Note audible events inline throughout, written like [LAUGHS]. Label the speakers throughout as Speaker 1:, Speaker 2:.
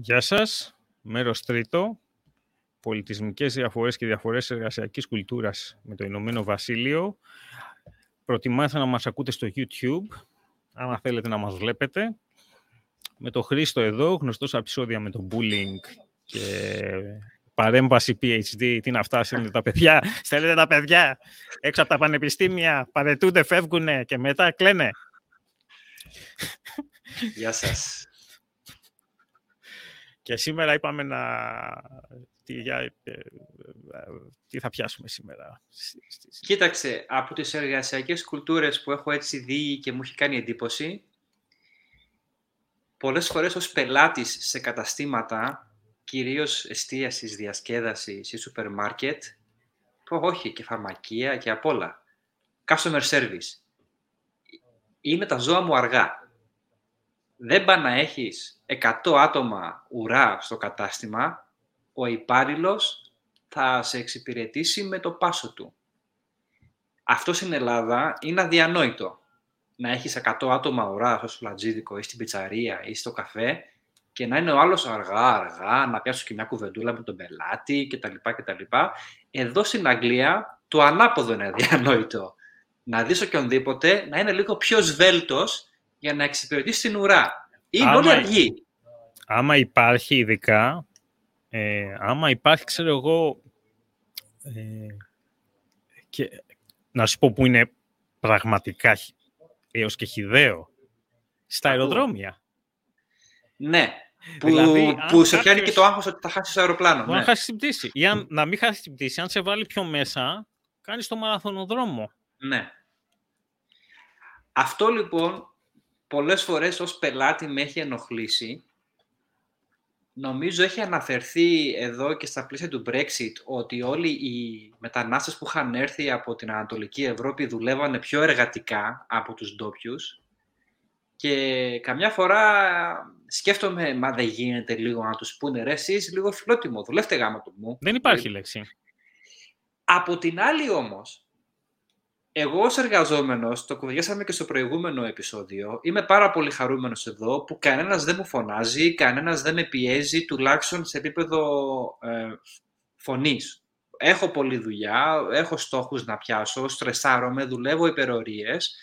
Speaker 1: Γεια σας. Μέρος τρίτο. Πολιτισμικές διαφορές και διαφορές εργασιακής κουλτούρας με το Ηνωμένο Βασίλειο. Προτιμάστε να μας ακούτε στο YouTube, άμα θέλετε να μας βλέπετε. Με το Χρήστο εδώ, γνωστός επεισόδια με το bullying και παρέμβαση PhD. Τι είναι αυτά, στέλνετε τα παιδιά. Στέλνετε τα παιδιά έξω από τα πανεπιστήμια, παρετούνται, φεύγουν και μετά κλαίνε.
Speaker 2: Γεια σας.
Speaker 1: Και σήμερα είπαμε να... Τι, για... Ε, τι θα πιάσουμε σήμερα.
Speaker 2: Κοίταξε, από τις εργασιακές κουλτούρες που έχω έτσι δει και μου έχει κάνει εντύπωση, πολλές φορές ως πελάτης σε καταστήματα, κυρίως εστίασης, διασκέδασης ή σούπερ μάρκετ, που όχι και φαρμακεία και απ' όλα. Customer service. Είναι τα ζώα μου αργά δεν πά να έχεις 100 άτομα ουρά στο κατάστημα, ο υπάλληλος θα σε εξυπηρετήσει με το πάσο του. Αυτό στην Ελλάδα είναι αδιανόητο. Να έχεις 100 άτομα ουρά στο σουλατζίδικο ή στην πιτσαρία ή στο καφέ και να είναι ο άλλος αργά-αργά, να πιάσω και μια κουβεντούλα με τον πελάτη κτλ. κτλ. Εδώ στην Αγγλία το ανάποδο είναι αδιανόητο. Να δεις οποιονδήποτε να είναι λίγο πιο σβέλτος για να εξυπηρετήσει την ουρά. Είναι όλοι αργοί.
Speaker 1: Άμα υπάρχει ειδικά, ε, άμα υπάρχει, ξέρω εγώ, ε, και, να σου πω που είναι πραγματικά έως και χιδαίο, στα αεροδρόμια.
Speaker 2: Ναι, που, δηλαδή, που σε πιάνει και το άγχος ότι θα χάσει το αεροπλάνο.
Speaker 1: Μπορεί
Speaker 2: ναι.
Speaker 1: να χάσει την πτήση. Ή αν, να μην χάσει την πτήση, αν σε βάλει πιο μέσα, κάνεις το μαραθωνοδρόμο.
Speaker 2: Ναι. Αυτό λοιπόν πολλές φορές ως πελάτη με έχει ενοχλήσει. Νομίζω έχει αναφερθεί εδώ και στα πλαίσια του Brexit ότι όλοι οι μετανάστες που είχαν έρθει από την Ανατολική Ευρώπη δουλεύανε πιο εργατικά από τους ντόπιου. Και καμιά φορά σκέφτομαι, μα δεν γίνεται λίγο να τους πούνε ρε εσείς λίγο φιλότιμο, δουλεύτε γάμα του μου.
Speaker 1: Δεν υπάρχει λέξη.
Speaker 2: Από την άλλη όμως, εγώ ως εργαζόμενος, το κουβεντιάσαμε και στο προηγούμενο επεισόδιο, είμαι πάρα πολύ χαρούμενος εδώ που κανένας δεν μου φωνάζει, κανένας δεν με πιέζει, τουλάχιστον σε επίπεδο ε, φωνής. Έχω πολλή δουλειά, έχω στόχους να πιάσω, στρεσάρομαι, δουλεύω υπερορίες,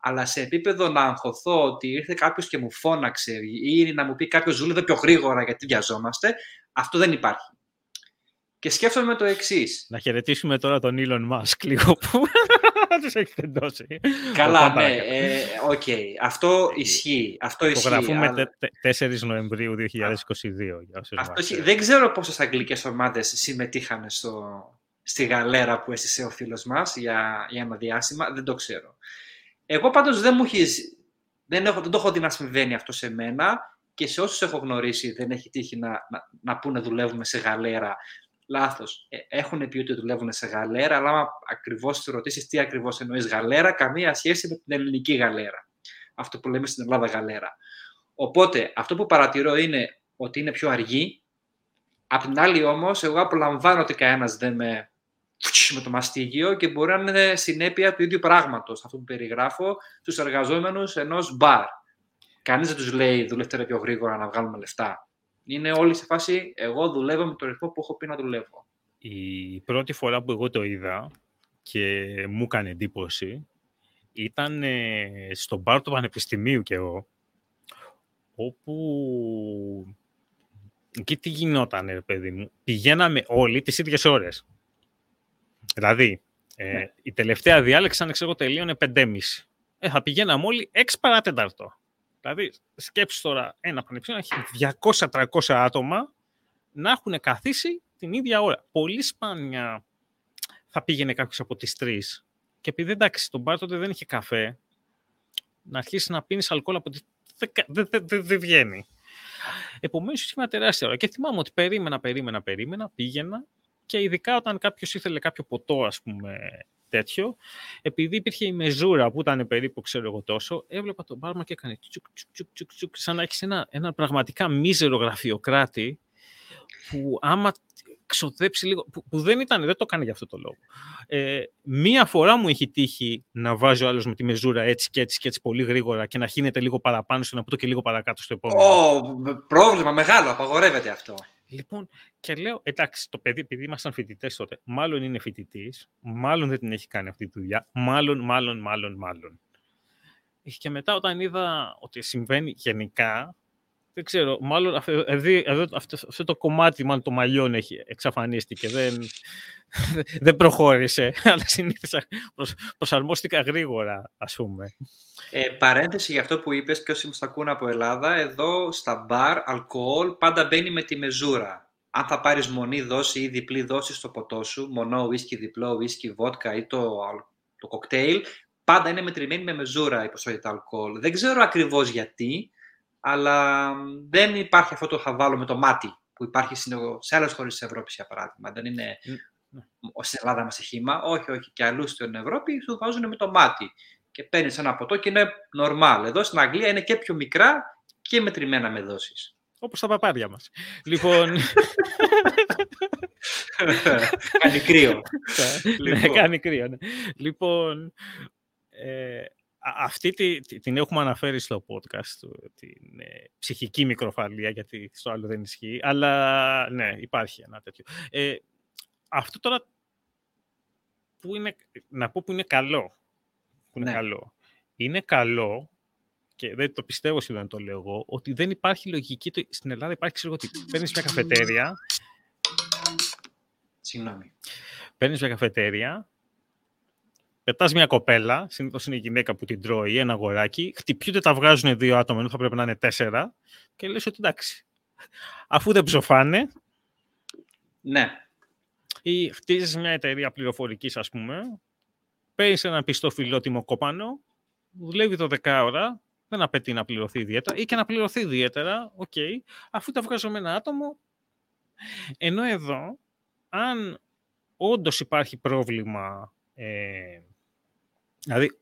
Speaker 2: αλλά σε επίπεδο να αγχωθώ ότι ήρθε κάποιος και μου φώναξε ή να μου πει κάποιος δούλευε πιο γρήγορα γιατί βιαζόμαστε, αυτό δεν υπάρχει. Και σκέφτομαι το εξής.
Speaker 1: Να χαιρετήσουμε τώρα τον Elon Musk λίγο που [LAUGHS] τους έχει τεντώσει.
Speaker 2: Καλά, ναι. Ε, OK. Okay. Αυτό ισχύει. Αυτό ισχύει.
Speaker 1: Γραφούμε αλλά... 4 Νοεμβρίου 2022.
Speaker 2: Αυτό Δεν ξέρω πόσες αγγλικές ομάδες συμμετείχαν στο, στη γαλέρα που έστησε ο φίλος μας για, για ένα διάστημα. Δεν το ξέρω. Εγώ πάντως δεν μου έχει. Δεν, έχω, δεν το έχω δει να συμβαίνει αυτό σε μένα και σε όσους έχω γνωρίσει δεν έχει τύχει να, να, να πούνε δουλεύουμε σε γαλέρα Λάθος. Ε, έχουν πει ότι δουλεύουν σε γαλέρα, αλλά άμα ακριβώς τους ρωτήσεις τι ακριβώς εννοείς γαλέρα, καμία σχέση με την ελληνική γαλέρα. Αυτό που λέμε στην Ελλάδα γαλέρα. Οπότε, αυτό που παρατηρώ είναι ότι είναι πιο αργή. Απ' την άλλη όμως, εγώ απολαμβάνω ότι κανένας δεν με με το μαστίγιο και μπορεί να είναι συνέπεια του ίδιου πράγματος. Αυτό που περιγράφω στου εργαζόμενους ενός μπαρ. Κανείς δεν τους λέει δουλεύτε πιο γρήγορα να βγάλουμε λεφτά. Είναι όλοι σε φάση, εγώ δουλεύω με το ρυθμό που έχω πει να δουλεύω.
Speaker 1: Η πρώτη φορά που εγώ το είδα και μου έκανε εντύπωση ήταν ε, στον μπαρ του Πανεπιστημίου και εγώ, όπου εκεί τι γινόταν, παιδί μου. Πηγαίναμε όλοι τις ίδιες ώρες. Δηλαδή, ε, ναι. η τελευταία διάλεξη, αν ξέρω, τελείωνε 5.30. Ε, θα πηγαίναμε όλοι 6 παράτεταρτο. Δηλαδή, σκέψου τώρα ένα πανεπιστήμιο έχει 200-300 άτομα να έχουν καθίσει την ίδια ώρα. Πολύ σπάνια θα πήγαινε κάποιος από τις τρεις. Και επειδή εντάξει, τον μπαρ τότε δεν είχε καφέ, να αρχίσει να πίνεις αλκοόλ από τις... Δεν δε, δε, δε, βγαίνει. Επομένως, είχε μια τεράστια ώρα. Και θυμάμαι ότι περίμενα, περίμενα, περίμενα, πήγαινα και ειδικά όταν κάποιος ήθελε κάποιο ποτό, ας πούμε, τέτοιο, επειδή υπήρχε η μεζούρα που ήταν περίπου, ξέρω εγώ τόσο, έβλεπα τον μπάρμα και έκανε τσουκ, τσουκ, τσουκ, τσουκ, σαν να έχεις ένα, ένα πραγματικά μίζερο γραφειοκράτη που άμα ξοδέψει λίγο, που, που, δεν ήταν, δεν το έκανε για αυτό το λόγο. Ε, μία φορά μου έχει τύχει να βάζει ο άλλος με τη μεζούρα έτσι και έτσι και έτσι πολύ γρήγορα και να χύνεται λίγο παραπάνω στο να πω το και λίγο παρακάτω στο επόμενο.
Speaker 2: Oh, πρόβλημα μεγάλο, απαγορεύεται αυτό.
Speaker 1: Λοιπόν, και λέω, εντάξει, το παιδί, επειδή ήμασταν φοιτητές τότε, μάλλον είναι φοιτητής, μάλλον δεν την έχει κάνει αυτή τη δουλειά, μάλλον, μάλλον, μάλλον, μάλλον. Και μετά όταν είδα ότι συμβαίνει γενικά, δεν ξέρω, μάλλον αυτό, αυτό, αυτό, το κομμάτι μάλλον το μαλλιών έχει εξαφανίστηκε, δεν, [LAUGHS] δεν προχώρησε, [LAUGHS] αλλά συνήθως προσαρμόστηκα γρήγορα, ας πούμε.
Speaker 2: Ε, παρένθεση για αυτό που είπες και όσοι μας ακούνε από Ελλάδα, εδώ στα μπαρ, αλκοόλ, πάντα μπαίνει με τη μεζούρα. Αν θα πάρεις μονή δόση ή διπλή δόση στο ποτό σου, μονό, ουίσκι, διπλό, ουίσκι, βότκα ή το, το κοκτέιλ, πάντα είναι μετρημένη με μεζούρα η ποσότητα αλκοόλ. Δεν ξέρω ακριβώς γιατί, αλλά δεν υπάρχει αυτό το χαβάλο με το μάτι που υπάρχει σε άλλες χώρες της Ευρώπης, για παράδειγμα. Δεν είναι ναι. στην Ελλάδα μας χήμα. Όχι, όχι. Και αλλού στην Ευρώπη σου βάζουν με το μάτι. Και παίρνεις ένα ποτό και είναι normal. Εδώ στην Αγγλία είναι και πιο μικρά και μετρημένα με δόσεις.
Speaker 1: Όπως τα παπάρια μας. λοιπόν. [LAUGHS]
Speaker 2: κάνει κρύο.
Speaker 1: ναι, λοιπόν. κάνει κρύο. Ναι. Λοιπόν, ε, αυτή τη, την έχουμε αναφέρει στο podcast, την ε, ψυχική μικροφαλία, γιατί στο άλλο δεν ισχύει, αλλά ναι, υπάρχει ένα τέτοιο. Ε, αυτό τώρα που είναι, να πω που είναι καλό, που είναι ναι. καλό, είναι καλό και δεν το πιστεύω σχεδόν το λέω εγώ, ότι δεν υπάρχει λογική, στην Ελλάδα υπάρχει ξέρω ότι παίρνεις μια καφετέρια,
Speaker 2: Συγγνώμη.
Speaker 1: Παίρνεις μια καφετέρια, Πετάς μια κοπέλα, συνήθως είναι η γυναίκα που την τρώει, ένα αγοράκι, χτυπιούνται, τα βγάζουν δύο άτομα, ενώ θα πρέπει να είναι τέσσερα, και λες ότι εντάξει. Αφού δεν ψοφάνε.
Speaker 2: Ναι.
Speaker 1: Ή χτίζεις μια εταιρεία πληροφορικής, ας πούμε, παίρνεις ένα πιστό φιλότιμο κόπανο, δουλεύει το δεκάωρα, δεν απαιτεί να πληρωθεί ιδιαίτερα, ή και να πληρωθεί ιδιαίτερα, OK, okay, αφού τα βγάζω με ένα άτομο. Ενώ εδώ, αν όντως υπάρχει πρόβλημα ε, Δηλαδή,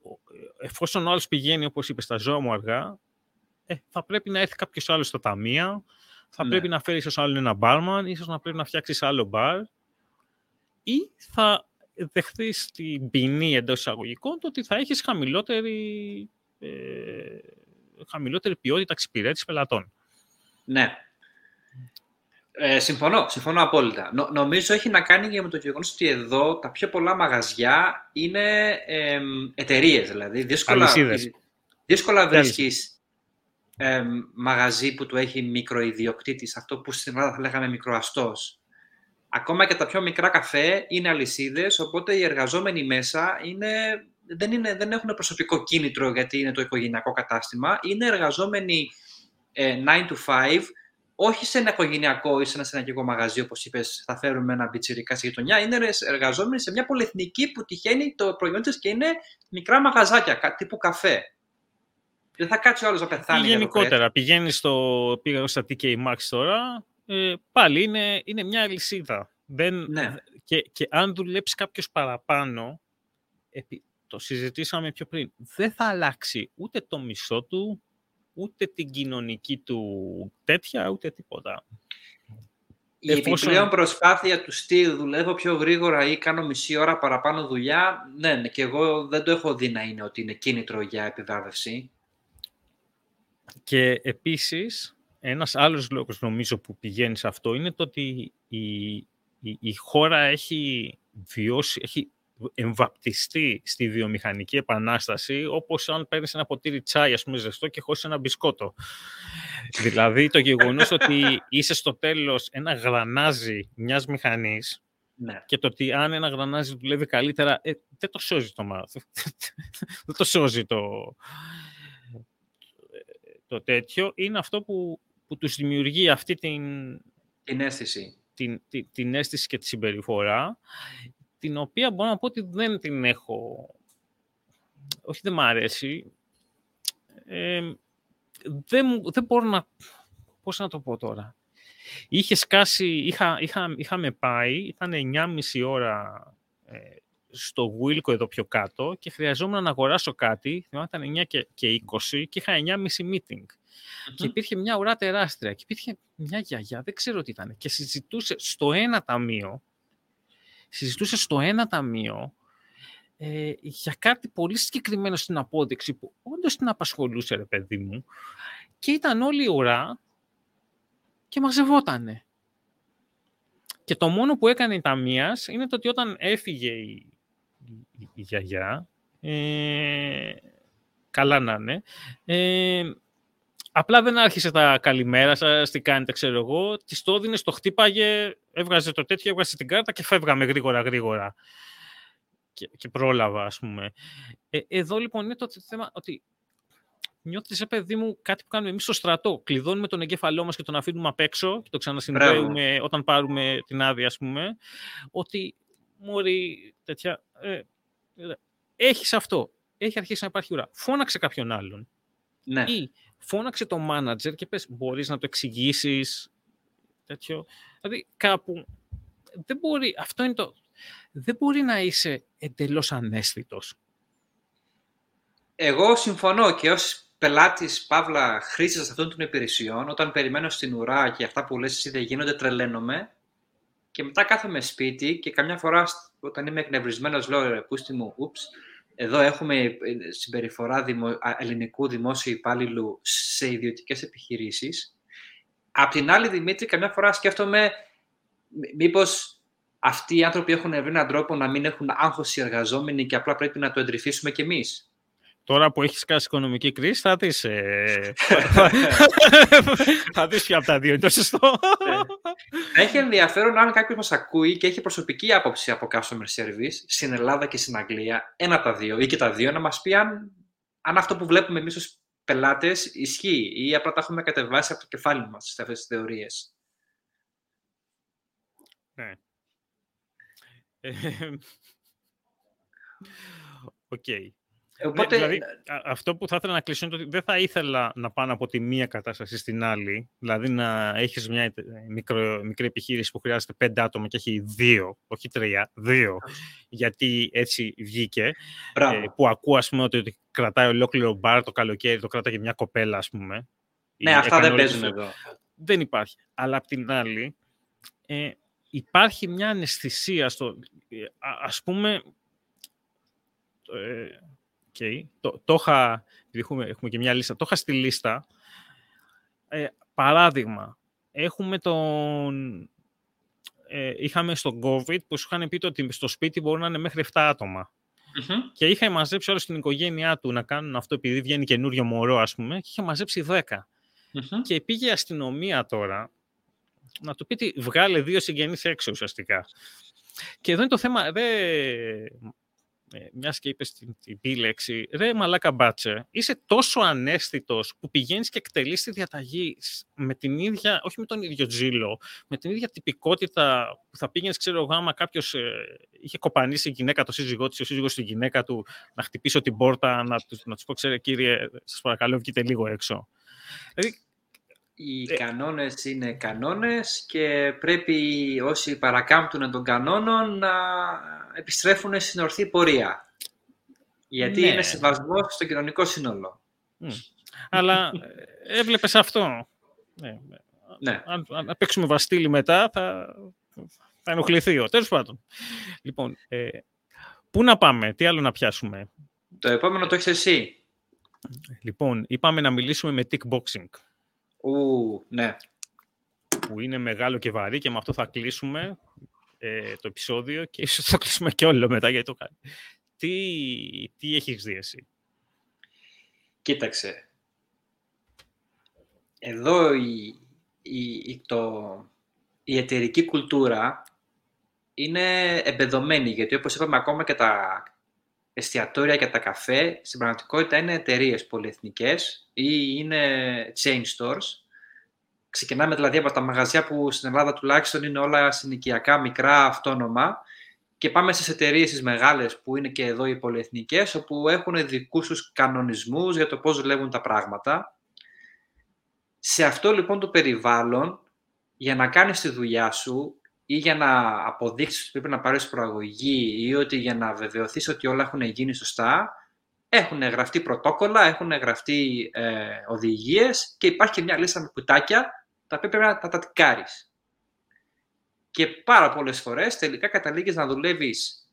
Speaker 1: εφόσον ο άλλος πηγαίνει, όπως είπες, στα ζώα μου αργά, ε, θα πρέπει να έρθει κάποιος άλλος στα ταμεία, θα ναι. πρέπει να φέρει ίσως άλλο ένα μπάρμαν, ίσως να πρέπει να φτιάξεις άλλο μπαρ, ή θα δεχθείς την ποινή εντός εισαγωγικών το ότι θα έχεις χαμηλότερη, ε, χαμηλότερη ποιότητα εξυπηρέτηση πελατών.
Speaker 2: Ναι. Ε, συμφωνώ, συμφωνώ απόλυτα. Νο, νομίζω έχει να κάνει και με το γεγονός ότι εδώ τα πιο πολλά μαγαζιά είναι ε, εταιρείες. Δηλαδή, δύσκολα, δύσκολα βρίσκεις ε, μαγαζί που του έχει μικροϊδιοκτήτη, αυτό που στην Ελλάδα θα λέγαμε μικροαστός. Ακόμα και τα πιο μικρά καφέ είναι αλυσίδες, οπότε οι εργαζόμενοι μέσα είναι, δεν, είναι, δεν έχουν προσωπικό κίνητρο γιατί είναι το οικογενειακό κατάστημα. Είναι εργαζόμενοι ε, 9 to 5 όχι σε ένα οικογενειακό ή σε ένα συναγωγικό μαγαζί, όπως είπες, θα φέρουμε ένα μπιτσιρικά στη γειτονιά. Είναι εργαζόμενοι σε μια πολυεθνική που τυχαίνει το προϊόν της και είναι μικρά μαγαζάκια, τύπου καφέ. Δεν θα κάτσει ο άλλος να πεθάνει.
Speaker 1: Ή γενικότερα, πηγαίνεις στο. Πήγα στα TK Max τώρα. Ε, πάλι είναι, είναι μια αλυσίδα. Δεν,
Speaker 2: ναι.
Speaker 1: και, και αν δουλέψει κάποιος παραπάνω, το συζητήσαμε πιο πριν, δεν θα αλλάξει ούτε το μισό του, ούτε την κοινωνική του τέτοια, ούτε τίποτα.
Speaker 2: Η Εφόσον... επιπλέον προσπάθεια του στυλ δουλεύω πιο γρήγορα ή κάνω μισή ώρα παραπάνω δουλειά, ναι, ναι, και εγώ δεν το έχω δει να είναι ότι είναι κίνητρο για επιβράβευση.
Speaker 1: Και επίσης, ένας άλλος λόγος νομίζω που πηγαίνει σε αυτό είναι το ότι η, η, η χώρα έχει βιώσει, έχει εμβαπτιστεί στη βιομηχανική επανάσταση, όπως αν παίρνεις ένα ποτήρι τσάι, ας πούμε, ζεστό και χώσεις ένα μπισκότο. δηλαδή, το γεγονός ότι είσαι στο τέλος ένα γρανάζι μιας μηχανής
Speaker 2: ναι.
Speaker 1: και το ότι αν ένα γρανάζι δουλεύει καλύτερα, ε, δεν το σώζει το μάθο. δεν το σώζει το, το τέτοιο. Είναι αυτό που, που τους δημιουργεί αυτή την...
Speaker 2: Την αίσθηση.
Speaker 1: Την, την, την αίσθηση και τη συμπεριφορά την οποία μπορώ να πω ότι δεν την έχω... Όχι δεν μ' αρέσει. Ε, δεν, δεν μπορώ να... πώς να το πω τώρα. Είχε σκάσει, είχα, είχα, είχαμε πάει, ήταν 9,5 ώρα ε, στο Wilco εδώ πιο κάτω και χρειαζόμουν να αγοράσω κάτι, θυμάμαι ήταν 9 και, και 20 και είχα 9,5 meeting. Και υπήρχε μια ουρά τεράστια και υπήρχε μια γιαγιά, δεν ξέρω τι ήταν, και συζητούσε στο ένα ταμείο, συζητούσες στο ένα ταμείο ε, για κάτι πολύ συγκεκριμένο στην απόδειξη που όντως την απασχολούσε, ρε παιδί μου, και ήταν όλη η ουρά και μαζευότανε. Και το μόνο που έκανε η ταμείας είναι το ότι όταν έφυγε η, η, η γιαγιά, ε, καλά να είναι, ε, απλά δεν άρχισε τα καλημέρα σας, τι κάνετε, ξέρω εγώ, της το έδινες, το χτύπαγε, έβγαζε το τέτοιο, έβγαζε την κάρτα και φεύγαμε γρήγορα γρήγορα. Και, και πρόλαβα, ας πούμε. Ε, εδώ λοιπόν είναι το θέμα ότι νιώθεις, σε παιδί μου, κάτι που κάνουμε εμείς στο στρατό. Κλειδώνουμε τον εγκέφαλό μας και τον αφήνουμε απ' έξω και το ξανασυνδέουμε όταν πάρουμε την άδεια, ας πούμε. Ότι μόλι τέτοια. Ε, έχεις αυτό. Έχει αρχίσει να υπάρχει ουρά. Φώναξε κάποιον άλλον.
Speaker 2: Ναι.
Speaker 1: Ή φώναξε τον μάνατζερ και πες, μπορείς να το εξηγήσεις. Τέτοιο. Δηλαδή, κάπου. Δεν μπορεί, αυτό είναι το. Δεν μπορεί να είσαι εντελώς ανέστητος.
Speaker 2: Εγώ συμφωνώ και ως πελάτης, παύλα, χρήστη αυτών των υπηρεσιών, όταν περιμένω στην ουρά και αυτά που λες εσύ δεν γίνονται, τρελαίνομαι. Και μετά κάθομαι σπίτι και καμιά φορά όταν είμαι εκνευρισμένος, λέω ρε πούστη μου, ούψ, εδώ έχουμε ε, συμπεριφορά δημο, ελληνικού δημόσιου υπάλληλου σε ιδιωτικές επιχειρήσεις. Απ' την άλλη, Δημήτρη, καμιά φορά σκέφτομαι μήπως αυτοί οι άνθρωποι έχουν βρει έναν τρόπο να μην έχουν άγχος οι εργαζόμενοι και απλά πρέπει να το εντρυφήσουμε κι εμείς.
Speaker 1: Τώρα που έχεις κάσει οικονομική κρίση, θα δεις, ε... [LAUGHS] θα δεις ποια από τα δύο είναι το σωστό.
Speaker 2: Ναι. Έχει ενδιαφέρον αν κάποιος μας ακούει και έχει προσωπική άποψη από customer service στην Ελλάδα και στην Αγγλία, ένα από τα δύο ή και τα δύο, να μας πει αν, αν αυτό που βλέπουμε εμείς ως πελάτες ισχύει ή απλά τα έχουμε κατεβάσει από το κεφάλι μας σε αυτές τις θεωρίες.
Speaker 1: Ναι. Ε, [LAUGHS] OK. Okay.
Speaker 2: Ναι, Οπότε...
Speaker 1: δηλαδή, αυτό που θα ήθελα να κλείσω είναι ότι δεν θα ήθελα να πάω από τη μία κατάσταση στην άλλη. Δηλαδή να έχεις μια μικρο, μικρή επιχείρηση που χρειάζεται πέντε άτομα και έχει δύο, όχι τρία, δύο. γιατί έτσι βγήκε. Ε, που ακούω ας πούμε ότι κρατάει ολόκληρο μπαρ το καλοκαίρι, το κρατάει μια κοπέλα ας πούμε.
Speaker 2: Ναι, αυτά δεν παίζουν εδώ.
Speaker 1: Δεν υπάρχει. Αλλά απ' την άλλη ε, υπάρχει μια αναισθησία στο... Ε, ας πούμε... Ε, Okay. Το, το είχα, έχουμε, έχουμε και μια λίστα, το είχα στη λίστα. Ε, παράδειγμα, έχουμε τον... Ε, είχαμε στον COVID που σου είχαν πει ότι στο σπίτι μπορούν να είναι μέχρι 7 ατομα Και είχα μαζέψει όλη την οικογένειά του να κάνουν αυτό επειδή βγαίνει καινούριο μωρό, ας πούμε, και είχε μαζέψει 10. Και πήγε η αστυνομία τώρα να του πει ότι βγάλε δύο συγγενείς έξω ουσιαστικά. Και εδώ είναι το θέμα, δεν ε, μιας και είπες την, την λέξη, ρε μαλάκα μπάτσε, είσαι τόσο ανέστητος που πηγαίνεις και εκτελείς τη διαταγή με την ίδια, όχι με τον ίδιο τζίλο, με την ίδια τυπικότητα που θα πήγαινες, ξέρω εγώ, άμα κάποιος ε, είχε κοπανίσει η γυναίκα, το σύζυγός της, ο σύζυγος της γυναίκα του, να χτυπήσω την πόρτα, να, να τους πω, ξέρε κύριε, σας παρακαλώ, βγείτε λίγο έξω. Δηλαδή,
Speaker 2: οι ε... κανόνες είναι κανόνες και πρέπει όσοι παρακάμπτουν των κανόνων να επιστρέφουν στην ορθή πορεία. Γιατί ναι. είναι σεβασμός στο κοινωνικό σύνολο.
Speaker 1: Αλλά ε, έβλεπες αυτό. Ναι. ναι. Αν, αν, παίξουμε βαστίλι μετά θα, θα ενοχληθεί ο. Τέλος πάντων. Λοιπόν, ε, πού να πάμε, τι άλλο να πιάσουμε;
Speaker 2: Το επόμενο το έχεις εσύ.
Speaker 1: Λοιπόν, είπαμε να μιλήσουμε με tickboxing.
Speaker 2: Ου, ναι.
Speaker 1: Που είναι μεγάλο και βαρύ και με αυτό θα κλείσουμε ε, το επεισόδιο και ίσως θα κλείσουμε και όλο μετά γιατί το κάνει. Τι, τι έχεις δει εσύ;
Speaker 2: Κοίταξε. Εδώ η, η, το, η εταιρική κουλτούρα είναι εμπεδομένη, γιατί όπως είπαμε ακόμα και τα εστιατόρια και τα καφέ, στην πραγματικότητα είναι εταιρείες πολυεθνικές ή είναι chain stores. Ξεκινάμε δηλαδή από τα μαγαζιά που στην Ελλάδα τουλάχιστον είναι όλα συνοικιακά, μικρά, αυτόνομα και πάμε στις εταιρείες τις μεγάλες που είναι και εδώ οι πολυεθνικές, όπου έχουν δικούς τους κανονισμούς για το πώς δουλεύουν τα πράγματα. Σε αυτό λοιπόν το περιβάλλον, για να κάνεις τη δουλειά σου ή για να αποδείξεις ότι πρέπει να πάρεις προαγωγή ή ότι για να βεβαιωθείς ότι όλα έχουν γίνει σωστά, έχουν γραφτεί πρωτόκολλα, έχουν γραφτεί ε, οδηγίες και υπάρχει και μια λίστα με κουτάκια τα οποία πρέπει να τα τατικάρεις. Και πάρα πολλές φορές τελικά καταλήγεις να δουλεύεις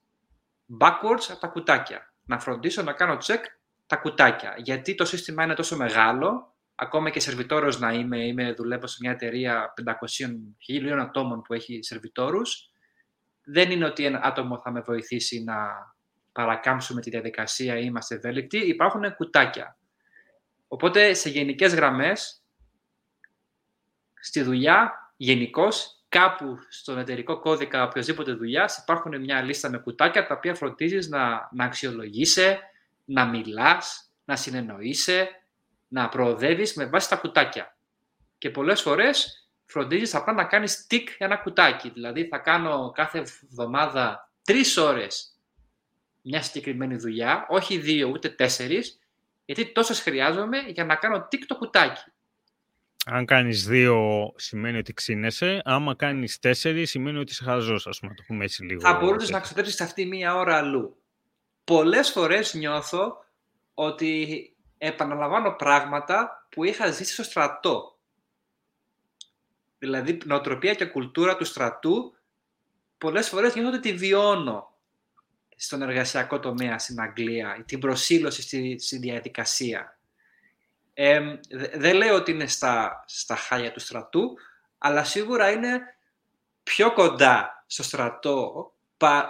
Speaker 2: backwards από τα κουτάκια. Να φροντίσω να κάνω check τα κουτάκια. Γιατί το σύστημα είναι τόσο μεγάλο, ακόμα και σερβιτόρος να είμαι, είμαι δουλεύω σε μια εταιρεία 500 ατόμων που έχει σερβιτόρους, δεν είναι ότι ένα άτομο θα με βοηθήσει να παρακάμψουμε τη διαδικασία ή είμαστε ευέλικτοι, υπάρχουν κουτάκια. Οπότε σε γενικές γραμμές, στη δουλειά, γενικώς, κάπου στον εταιρικό κώδικα οποιοδήποτε δουλειάς υπάρχουν μια λίστα με κουτάκια τα οποία φροντίζεις να, να αξιολογείσαι, να μιλάς, να συνεννοείσαι, να προοδεύεις με βάση τα κουτάκια. Και πολλές φορές φροντίζεις απλά να κάνεις τικ ένα κουτάκι. Δηλαδή θα κάνω κάθε εβδομάδα τρεις ώρες μια συγκεκριμένη δουλειά, όχι δύο ούτε τέσσερις, γιατί τόσες χρειάζομαι για να κάνω τικ το κουτάκι.
Speaker 1: Αν κάνεις δύο σημαίνει ότι ξύνεσαι, άμα κάνεις τέσσερις σημαίνει ότι είσαι χαζός, ας πούμε, το πούμε έτσι λίγο.
Speaker 2: Θα μπορούσες να ξοδέψεις αυτή μία ώρα αλλού. Πολλές φορές νιώθω ότι επαναλαμβάνω πράγματα που είχα ζήσει στο στρατό. Δηλαδή, νοοτροπία και κουλτούρα του στρατού, πολλές φορές νιώθω ότι τη βιώνω στον εργασιακό τομέα στην Αγγλία, την προσήλωση στη, στη διαδικασία. Ε, δεν λέω ότι είναι στα, στα χάλια του στρατού, αλλά σίγουρα είναι πιο κοντά στο στρατό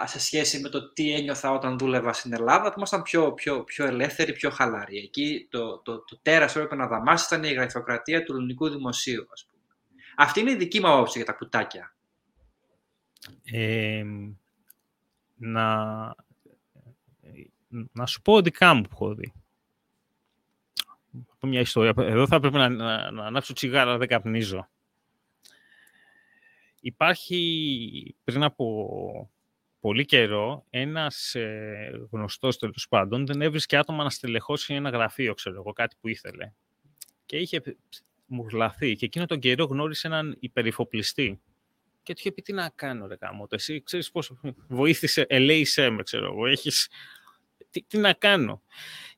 Speaker 2: σε σχέση με το τι ένιωθα όταν δούλευα στην Ελλάδα, που ήμασταν πιο, πιο, πιο ελεύθεροι, πιο χαλαροί. Εκεί το, το, το τέρας που έπρεπε να δαμάσεις ήταν η γραφειοκρατία του ελληνικού δημοσίου, ας πούμε. Αυτή είναι η δική μου άποψη για τα κουτάκια.
Speaker 1: Ε, να, να σου πω δικά μου που έχω δει. Μια ιστορία. Εδώ θα πρέπει να, να, να ανάψω τσιγάρα, δεν καπνίζω. Υπάρχει πριν από πολύ καιρό ένας ε, γνωστός τέλος πάντων δεν έβρισκε άτομα να στελεχώσει ένα γραφείο, ξέρω εγώ, κάτι που ήθελε. Και είχε μουρλαθεί και εκείνο τον καιρό γνώρισε έναν υπερηφοπλιστή. Και του είχε πει τι να κάνω ρε γάμο, εσύ ξέρεις πώς βοήθησε, ελέησέ με, ξέρω εγώ, έχεις... Τι, τι να κάνω.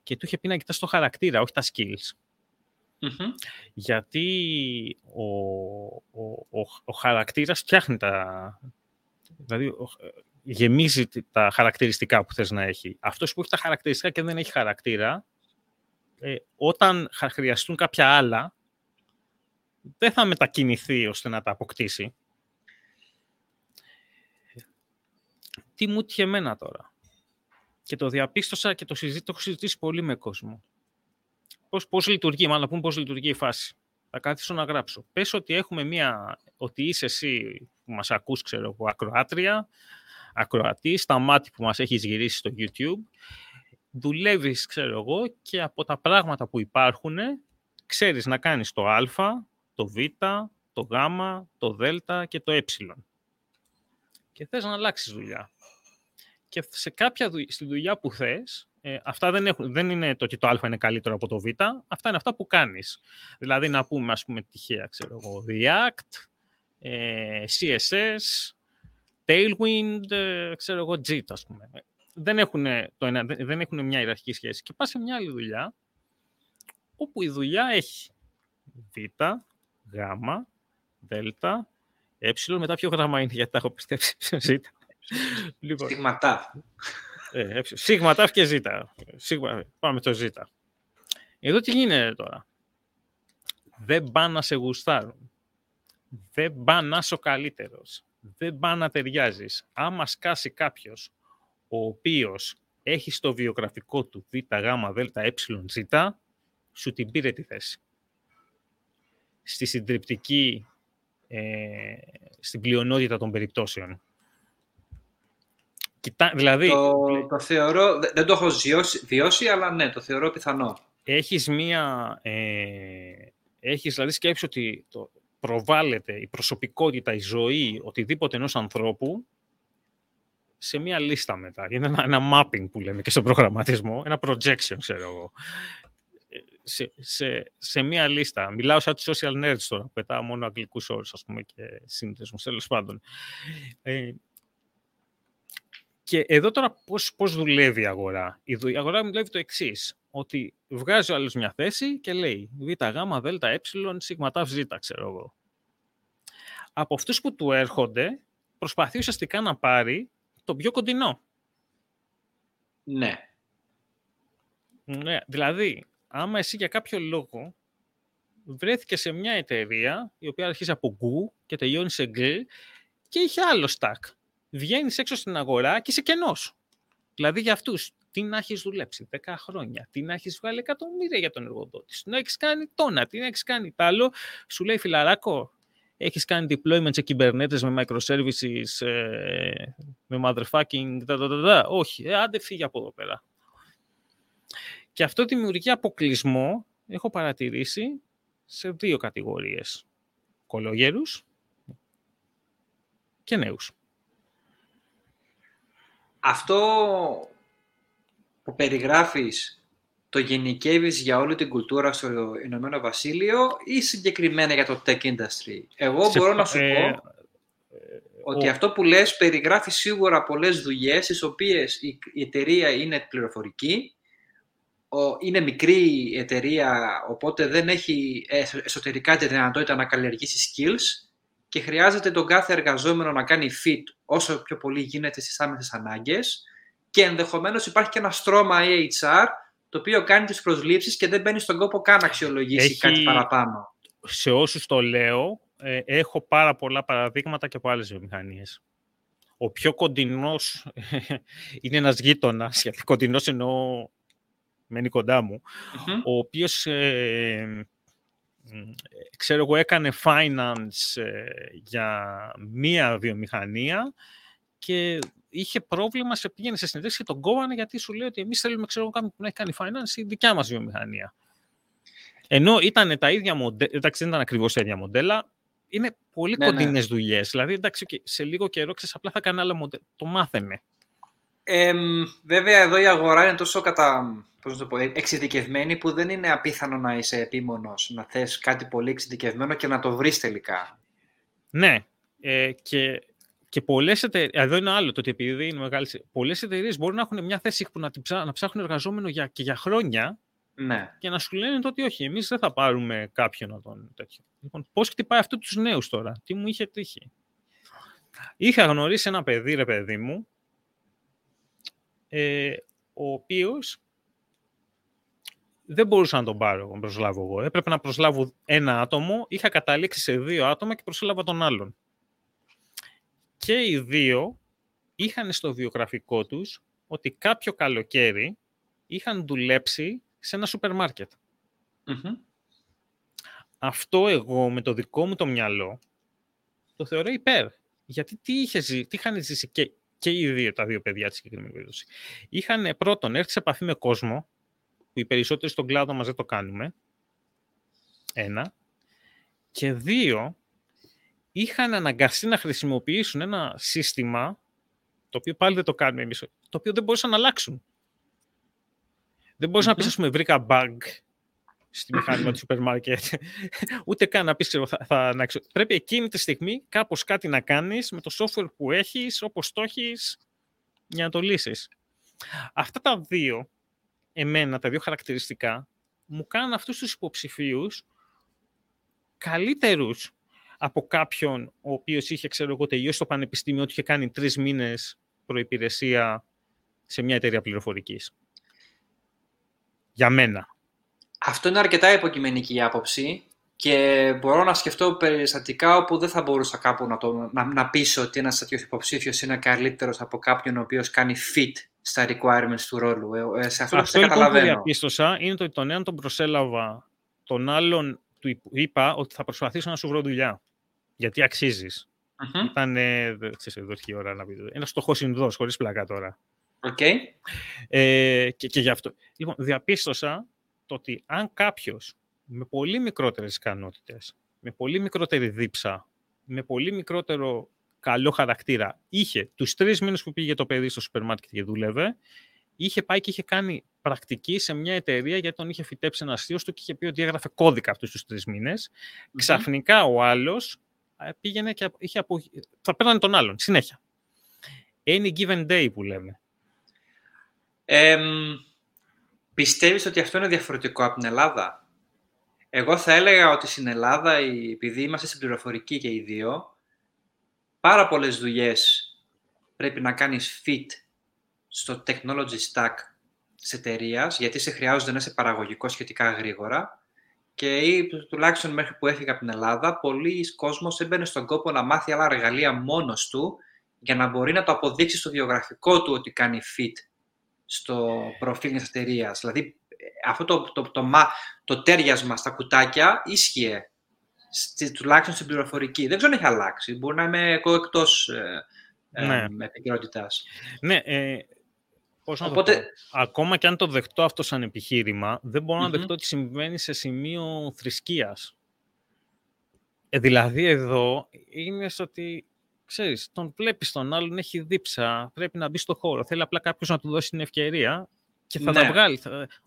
Speaker 1: Και του είχε πει να κοιτάς το χαρακτήρα, όχι τα skills. Γιατί ο, ο, ο, ο χαρακτήρας φτιάχνει τα... Δηλαδή, γεμίζει τα χαρακτηριστικά που θες να έχει. Αυτός που έχει τα χαρακτηριστικά και δεν έχει χαρακτήρα, ε, όταν χρειαστούν κάποια άλλα, δεν θα μετακινηθεί ώστε να τα αποκτήσει. Τι μου τυχε εμένα τώρα; Και το διαπίστωσα και το, συζή, το έχω συζητήσει πολύ με κόσμο. Πώς, πώς λειτουργεί, μάλλον να πούμε πώς λειτουργεί η φάση. Θα καθίσω να γράψω. Πες ότι έχουμε μία, ότι είσαι εσύ που μας ακούς, ξέρω εγώ, ακροάτρια, ακροατή, στα μάτια που μας έχεις γυρίσει στο YouTube, δουλεύεις, ξέρω εγώ, και από τα πράγματα που υπάρχουν, ξέρεις να κάνεις το α, το β, το γ, το δ και το ε. Και θες να αλλάξεις δουλειά. Και σε κάποια στη δουλειά που θες, ε, αυτά δεν, έχουν, δεν είναι το ότι το α είναι καλύτερο από το β, αυτά είναι αυτά που κάνεις. Δηλαδή να πούμε, ας πούμε, τυχαία, ξέρω εγώ, React, ε, CSS, Tailwind, ε, ξέρω εγώ, JIT, ας πούμε. Δεν έχουν, το ένα, δεν έχουν μια ιεραρχική σχέση. Και πας σε μια άλλη δουλειά, όπου η δουλειά έχει Β, Γ, Δ, Ε, μετά ποιο γράμμα είναι, γιατί τα έχω πιστέψει σε Ζ.
Speaker 2: λοιπόν, Σίγμα
Speaker 1: ε, σίγμα τάφ και Ζ. Σίγμα, πάμε το Ζ. Εδώ τι γίνεται τώρα. Δεν πάνε να σε γουστάρουν. Δεν πάνε να είσαι ο καλύτερος δεν πάει να ταιριάζεις. Άμα σκάσει κάποιος ο οποίος έχει στο βιογραφικό του β, γ, δ, ε, ζ, σου την πήρε τη θέση. Στη συντριπτική, ε, στην πλειονότητα των περιπτώσεων. Κοιτά, δηλαδή,
Speaker 2: το, το θεωρώ, δεν το έχω βιώσει, αλλά ναι, το θεωρώ πιθανό.
Speaker 1: Έχεις μία... Ε, έχεις δηλαδή σκέψει ότι το, προβάλλεται η προσωπικότητα, η ζωή, οτιδήποτε ενός ανθρώπου σε μία λίστα μετά. Είναι ένα, ένα mapping που λέμε και στον προγραμματισμό, ένα projection, ξέρω εγώ. σε, σε, σε μία λίστα. Μιλάω σαν τους social nerds τώρα, πετάω μόνο αγγλικούς όρους, ας πούμε, και σύνδεσμους, τέλος πάντων. Ε, και εδώ τώρα πώς, πώς δουλεύει η αγορά; Η αγορά δουλεύει το εξής ότι βγάζει ο άλλος μια θέση και λέει β, γ, δ, ε, σίγμα, τ, ζ, ξέρω εγώ. Από αυτούς που του έρχονται, προσπαθεί ουσιαστικά να πάρει το πιο κοντινό.
Speaker 2: Ναι.
Speaker 1: Ναι, δηλαδή, άμα εσύ για κάποιο λόγο βρέθηκες σε μια εταιρεία η οποία αρχίζει από γκου και τελειώνει σε γκρ και είχε άλλο stack. Βγαίνεις έξω στην αγορά και είσαι κενός. Δηλαδή για αυτούς, τι να έχεις δουλέψει 10 χρόνια, τι να έχεις βγάλει εκατομμύρια για τον εργοδότη, τι να έχεις κάνει τόνα, τι να έχεις κάνει τ' άλλο, σου λέει φιλαράκο, έχεις κάνει deployment σε Kubernetes με microservices, ε, με motherfucking, da, da, da, όχι, ε, άντε φύγει από εδώ πέρα. Και αυτό δημιουργεί αποκλεισμό, έχω παρατηρήσει, σε δύο κατηγορίες. Κολογέρους και νέους.
Speaker 2: Αυτό που περιγράφεις το γενικεύεις για όλη την κουλτούρα στο Ηνωμένο Βασίλειο ή συγκεκριμένα για το tech industry; Εγώ μπορώ να σου ε, πω ε, ότι αυτό που λες περιγράφει σίγουρα πολλές δουλειές στις οποίες η εταιρεία είναι πληροφορική είναι μικρή εταιρεία, οπότε δεν έχει εσωτερικά τη δυνατότητα να καλλιεργήσει skills και χρειάζεται τον κάθε εργαζόμενο να κάνει fit όσο πιο πολύ γίνεται στις άμεσες ανάγκες και ενδεχομένως υπάρχει και ένα στρώμα HR το οποίο κάνει τις προσλήψεις και δεν μπαίνει στον κόπο καν να αξιολογήσει έχει... κάτι παραπάνω.
Speaker 1: Σε όσους το λέω, ε, έχω πάρα πολλά παραδείγματα και από άλλες βιομηχανίες. Ο πιο κοντινός [LAUGHS] είναι ένας γείτονας, γιατί κοντινός εννοώ μένει κοντά μου, ο οποίος, ε, ξέρω εγώ, έκανε finance ε, για μία βιομηχανία και είχε πρόβλημα, σε πήγαινε σε συνεδρίες και τον κόβανε γιατί σου λέει ότι εμείς θέλουμε, ξέρω εγώ, κάποιον που να έχει κάνει finance η δικιά μας βιομηχανία. Ενώ ήταν τα ίδια μοντέλα, εντάξει δεν ήταν ακριβώς τα ίδια μοντέλα, είναι πολύ ναι, κοντινές ναι. δουλειές. Δηλαδή, εντάξει, σε λίγο καιρό, ξέρεις, απλά θα κάνει άλλο μοντέλο. Το μάθαινε.
Speaker 2: Ε, βέβαια, εδώ η αγορά είναι τόσο κατα... πώς το πω, εξειδικευμένη που δεν είναι απίθανο να είσαι επίμονος, να θες κάτι πολύ εξειδικευμένο και να το βρεις τελικά.
Speaker 1: Ναι, ε, και, και πολλές εταιρείε. Εδώ είναι άλλο το ότι επειδή είναι μεγάλες. Πολλές εταιρείες μπορούν να έχουν μια θέση που να, ψά, να ψάχνουν εργαζόμενο για, και για χρόνια
Speaker 2: ναι.
Speaker 1: και να σου λένε ότι όχι, εμείς δεν θα πάρουμε κάποιον να τον τέτοιο. Λοιπόν, πώς χτυπάει αυτό τους νέους τώρα, τι μου είχε τύχει; Είχα γνωρίσει ένα παιδί, ρε παιδί μου, ε, ο οποίος δεν μπορούσα να τον πάρω, να προσλάβω εγώ. Έπρεπε να προσλάβω ένα άτομο, είχα καταλήξει σε δύο άτομα και προσέλαβα τον άλλον. Και οι δύο είχαν στο βιογραφικό τους ότι κάποιο καλοκαίρι είχαν δουλέψει σε ένα σούπερ Αυτό εγώ με το δικό μου το μυαλό το θεωρώ υπέρ. Γιατί τι, είχε, τι είχαν ζήσει και και οι δύο, τα δύο παιδιά της συγκεκριμένη περίπτωση. Είχαν πρώτον έρθει σε επαφή με κόσμο, που οι περισσότεροι στον κλάδο μας δεν το κάνουμε. Ένα. Και δύο, είχαν αναγκαστεί να χρησιμοποιήσουν ένα σύστημα, το οποίο πάλι δεν το κάνουμε εμείς, το οποίο δεν μπορούσαν να αλλάξουν. Δεν μπορούσα να πεις, ας πούμε, βρήκα bug στη μηχάνημα του σούπερ μάρκετ. Ούτε καν να πεις, θα, θα, να πρέπει εκείνη τη στιγμή κάπως κάτι να κάνεις με το software που έχεις, όπως το έχεις, για να το λύσεις. Αυτά τα δύο, εμένα, τα δύο χαρακτηριστικά, μου κάνουν αυτούς τους υποψηφίους καλύτερους από κάποιον ο οποίος είχε, ξέρω εγώ, τελειώσει το πανεπιστήμιο, ότι είχε κάνει τρεις μήνες προϋπηρεσία σε μια εταιρεία πληροφορικής. Για μένα.
Speaker 2: Αυτό είναι αρκετά υποκειμενική η άποψη και μπορώ να σκεφτώ περιστατικά όπου δεν θα μπορούσα κάπου να, το, να, να πείσω ότι ένας τέτοιος υποψήφιος είναι καλύτερος από κάποιον ο οποίος κάνει fit στα requirements του ρόλου. Ε, ε σε αυτό αυτό
Speaker 1: λοιπόν που διαπίστωσα είναι ότι τον έναν τον προσέλαβα, τον άλλον του είπα ότι θα προσπαθήσω να σου βρω δουλειά. Γιατί αξίζεις. Mm-hmm. Ήταν. Δεν ξέρω, εδώ ώρα να πει. Ένα φτωχό συνδός, χωρίς πλακά τώρα.
Speaker 2: Okay.
Speaker 1: Ε, και, και γι' αυτό. Λοιπόν, διαπίστωσα το ότι αν κάποιος με πολύ μικρότερες ικανότητες, με πολύ μικρότερη δίψα, με πολύ μικρότερο καλό χαρακτήρα είχε τους τρεις μήνες που πήγε το παιδί στο σούπερ μάρκετ και δούλευε, είχε πάει και είχε κάνει πρακτική σε μια εταιρεία γιατί τον είχε φυτέψει ένας αστείο του και είχε πει ότι έγραφε κώδικα αυτούς τους τρεις μήνες. Ξαφνικά ο άλλος ε, πήγαινε και είχε απο... θα παίρνανε τον άλλον συνέχεια. Any given day που λέμε.
Speaker 2: Ε, πιστεύεις ότι αυτό είναι διαφορετικό από την Ελλάδα; Εγώ θα έλεγα ότι στην Ελλάδα, επειδή είμαστε στην πληροφορική και οι δύο, πάρα πολλές δουλειές πρέπει να κάνεις fit στο technology stack της εταιρείας, γιατί σε χρειάζονται να είσαι παραγωγικός σχετικά γρήγορα και ή, τουλάχιστον μέχρι που έφυγα από την Ελλάδα, πολλοί κόσμος έμπαινε στον κόπο να μάθει άλλα εργαλεία μόνος του για να μπορεί να το αποδείξει στο βιογραφικό του ότι κάνει fit στο προφίλ μιας εταιρείας. Δηλαδή, αυτό το, το, το, το, το τέριασμα στα κουτάκια ίσχυε, στη, τουλάχιστον στην πληροφορική. Δεν ξέρω αν έχει αλλάξει. Μπορεί να είμαι εγώ εκτός ε, ε, ναι.
Speaker 1: Ναι, ε, πώς να Οπότε... το πω. Ακόμα και αν το δεχτώ αυτό σαν επιχείρημα, δεν μπορώ να δεχτώ ότι συμβαίνει σε σημείο θρησκείας. Ε, δηλαδή εδώ είναι στο ότι, ξέρεις, τον βλέπεις τον άλλον, έχει δίψα, πρέπει να μπει στο χώρο, θέλει απλά κάποιος να του δώσει την ευκαιρία και θα ναι. τα βγάλει.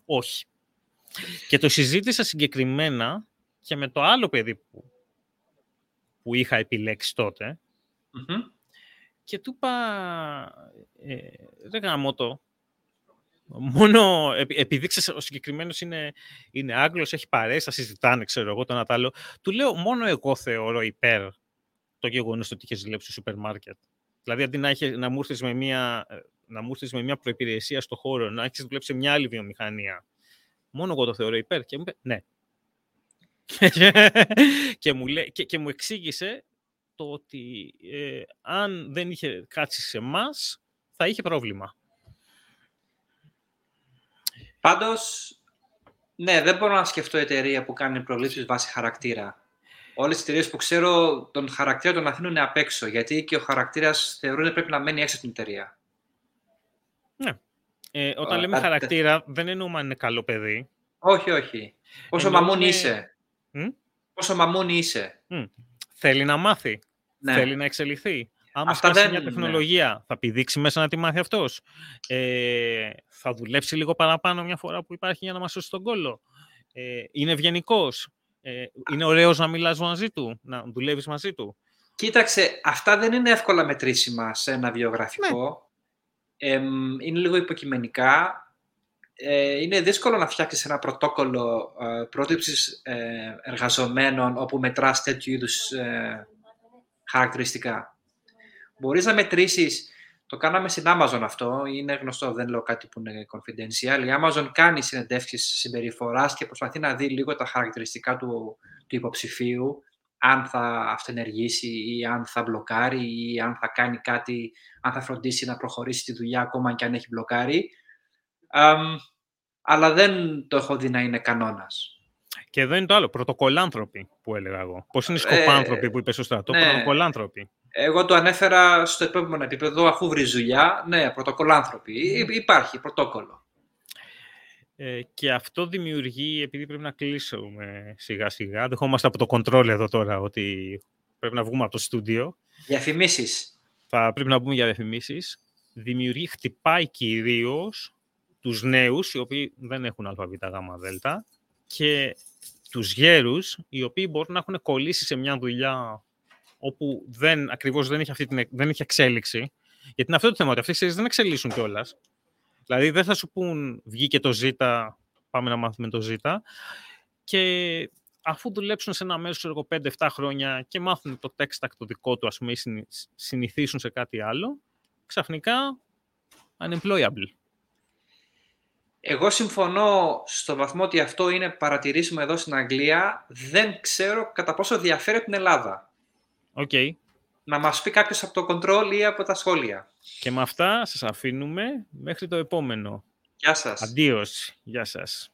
Speaker 1: Όχι. Και το συζήτησα συγκεκριμένα και με το άλλο παιδί που, που είχα επιλέξει και του είπα, ε, ρε γαμώτο, μόνο επειδή ξέρεις, ο συγκεκριμένος είναι, είναι Άγγλος, έχει παρέσει, θα συζητάνε, ξέρω εγώ, τον άλλο. Του λέω, μόνο εγώ θεωρώ υπέρ το γεγονός ότι είχες ζηλέψει στο σούπερ μάρκετ. Δηλαδή, αντί να, έχει, να μου έρθεις με μια, να μου με μια προϋπηρεσία στο χώρο, να έχεις δουλέψει σε μια άλλη βιομηχανία. Μόνο εγώ το θεωρώ υπέρ. Και μου είπε, ναι. [LAUGHS] και, μου λέ, και, και μου εξήγησε το ότι ε, αν δεν είχε κάτσει σε εμάς, θα είχε πρόβλημα.
Speaker 2: Πάντως, ναι, δεν μπορώ να σκεφτώ εταιρεία που κάνει προλήψεις βάσει χαρακτήρα. Όλες τις εταιρείες που ξέρω, τον χαρακτήρα τον αφήνουν απ' έξω. Γιατί και ο χαρακτήρας θεωρούν ότι πρέπει να μένει έξω στην εταιρεία.
Speaker 1: Ναι. Ε, όταν λέμε χαρακτήρα, δεν εννοούμε αν είναι καλό παιδί.
Speaker 2: Όχι, όχι. Πόσο μαμούνι είσαι. Πόσο μαμούνι είσαι.
Speaker 1: Θέλει να μάθει. Ναι. Θέλει να εξελιχθεί. Άμα Αυτά δεν... μια τεχνολογία, θα πηδήξει μέσα να τη μάθει αυτός. Ε, θα δουλέψει λίγο παραπάνω μια φορά που υπάρχει για να μας σώσει τον κόλλο. Ε, είναι ευγενικός. Ε, είναι ωραίος να μιλάς μαζί του, να δουλεύεις μαζί του.
Speaker 2: Κοίταξε, αυτά δεν είναι εύκολα μετρήσιμα σε ένα βιογραφικό. Ναι. είναι λίγο υποκειμενικά. Ε, είναι δύσκολο να φτιάξεις ένα πρωτόκολλο ε, πρότυψης ε, εργαζομένων όπου μετράς τέτοιου είδους ε, χαρακτηριστικά. Μπορείς να μετρήσεις, το κάναμε στην Amazon αυτό, είναι γνωστό, δεν λέω κάτι που είναι confidential. Η Amazon κάνει συνεντεύξεις συμπεριφοράς και προσπαθεί να δει λίγο τα χαρακτηριστικά του, του υποψηφίου, αν θα αυτενεργήσει ή αν θα μπλοκάρει ή αν θα κάνει κάτι, αν θα φροντίσει να προχωρήσει τη δουλειά ακόμα και αν έχει μπλοκάρει. Um, αλλά δεν το έχω δει να είναι κανόνας.
Speaker 1: Και εδώ είναι το άλλο, πρωτοκολάνθρωποι που έλεγα εγώ. Πώς είναι οι σκοπάνθρωποι ε, που είπες στο στρατό, ναι. πρωτοκολάνθρωποι.
Speaker 2: Εγώ το ανέφερα στο επόμενο επίπεδο, αφού βρει δουλειά. Ναι, πρωτοκολάνθρωποι. Υπάρχει πρωτόκολλο.
Speaker 1: Ε, και αυτό δημιουργεί, επειδή πρέπει να κλείσουμε σιγά σιγά, δεχόμαστε από το control εδώ τώρα ότι πρέπει να βγούμε από το στούντιο.
Speaker 2: Διαφημίσεις.
Speaker 1: Θα πρέπει να μπούμε για διαφημίσεις. Δημιουργεί, χτυπάει κυρίως τους νέους, οι οποίοι δεν έχουν ΑΒΓΔ και τους γέρους, οι οποίοι μπορούν να έχουν κολλήσει σε μια δουλειά όπου δεν, ακριβώς δεν έχει, αυτή την, δεν έχει εξέλιξη. Γιατί είναι αυτό το θέμα, ότι αυτές οι δεν εξελίσσουν κιόλας. Δηλαδή δεν θα σου πούν βγήκε το ζήτα, πάμε να μάθουμε το ζήτα. Και αφού δουλέψουν σε ένα μέσο εγώ 5-7 χρόνια και μάθουν το tech stack το δικό του, ας πούμε, ή συνηθίσουν σε κάτι άλλο, ξαφνικά unemployable.
Speaker 2: Εγώ συμφωνώ στο βαθμό ότι αυτό είναι παρατηρήσιμο εδώ στην Αγγλία. Δεν ξέρω κατά πόσο διαφέρει την Ελλάδα.
Speaker 1: Οκ.
Speaker 2: Να μας πει κάποιος από το control ή από τα σχόλια.
Speaker 1: Και με αυτά σας αφήνουμε μέχρι το επόμενο.
Speaker 2: Γεια σας.
Speaker 1: Αντίος. Γεια σας.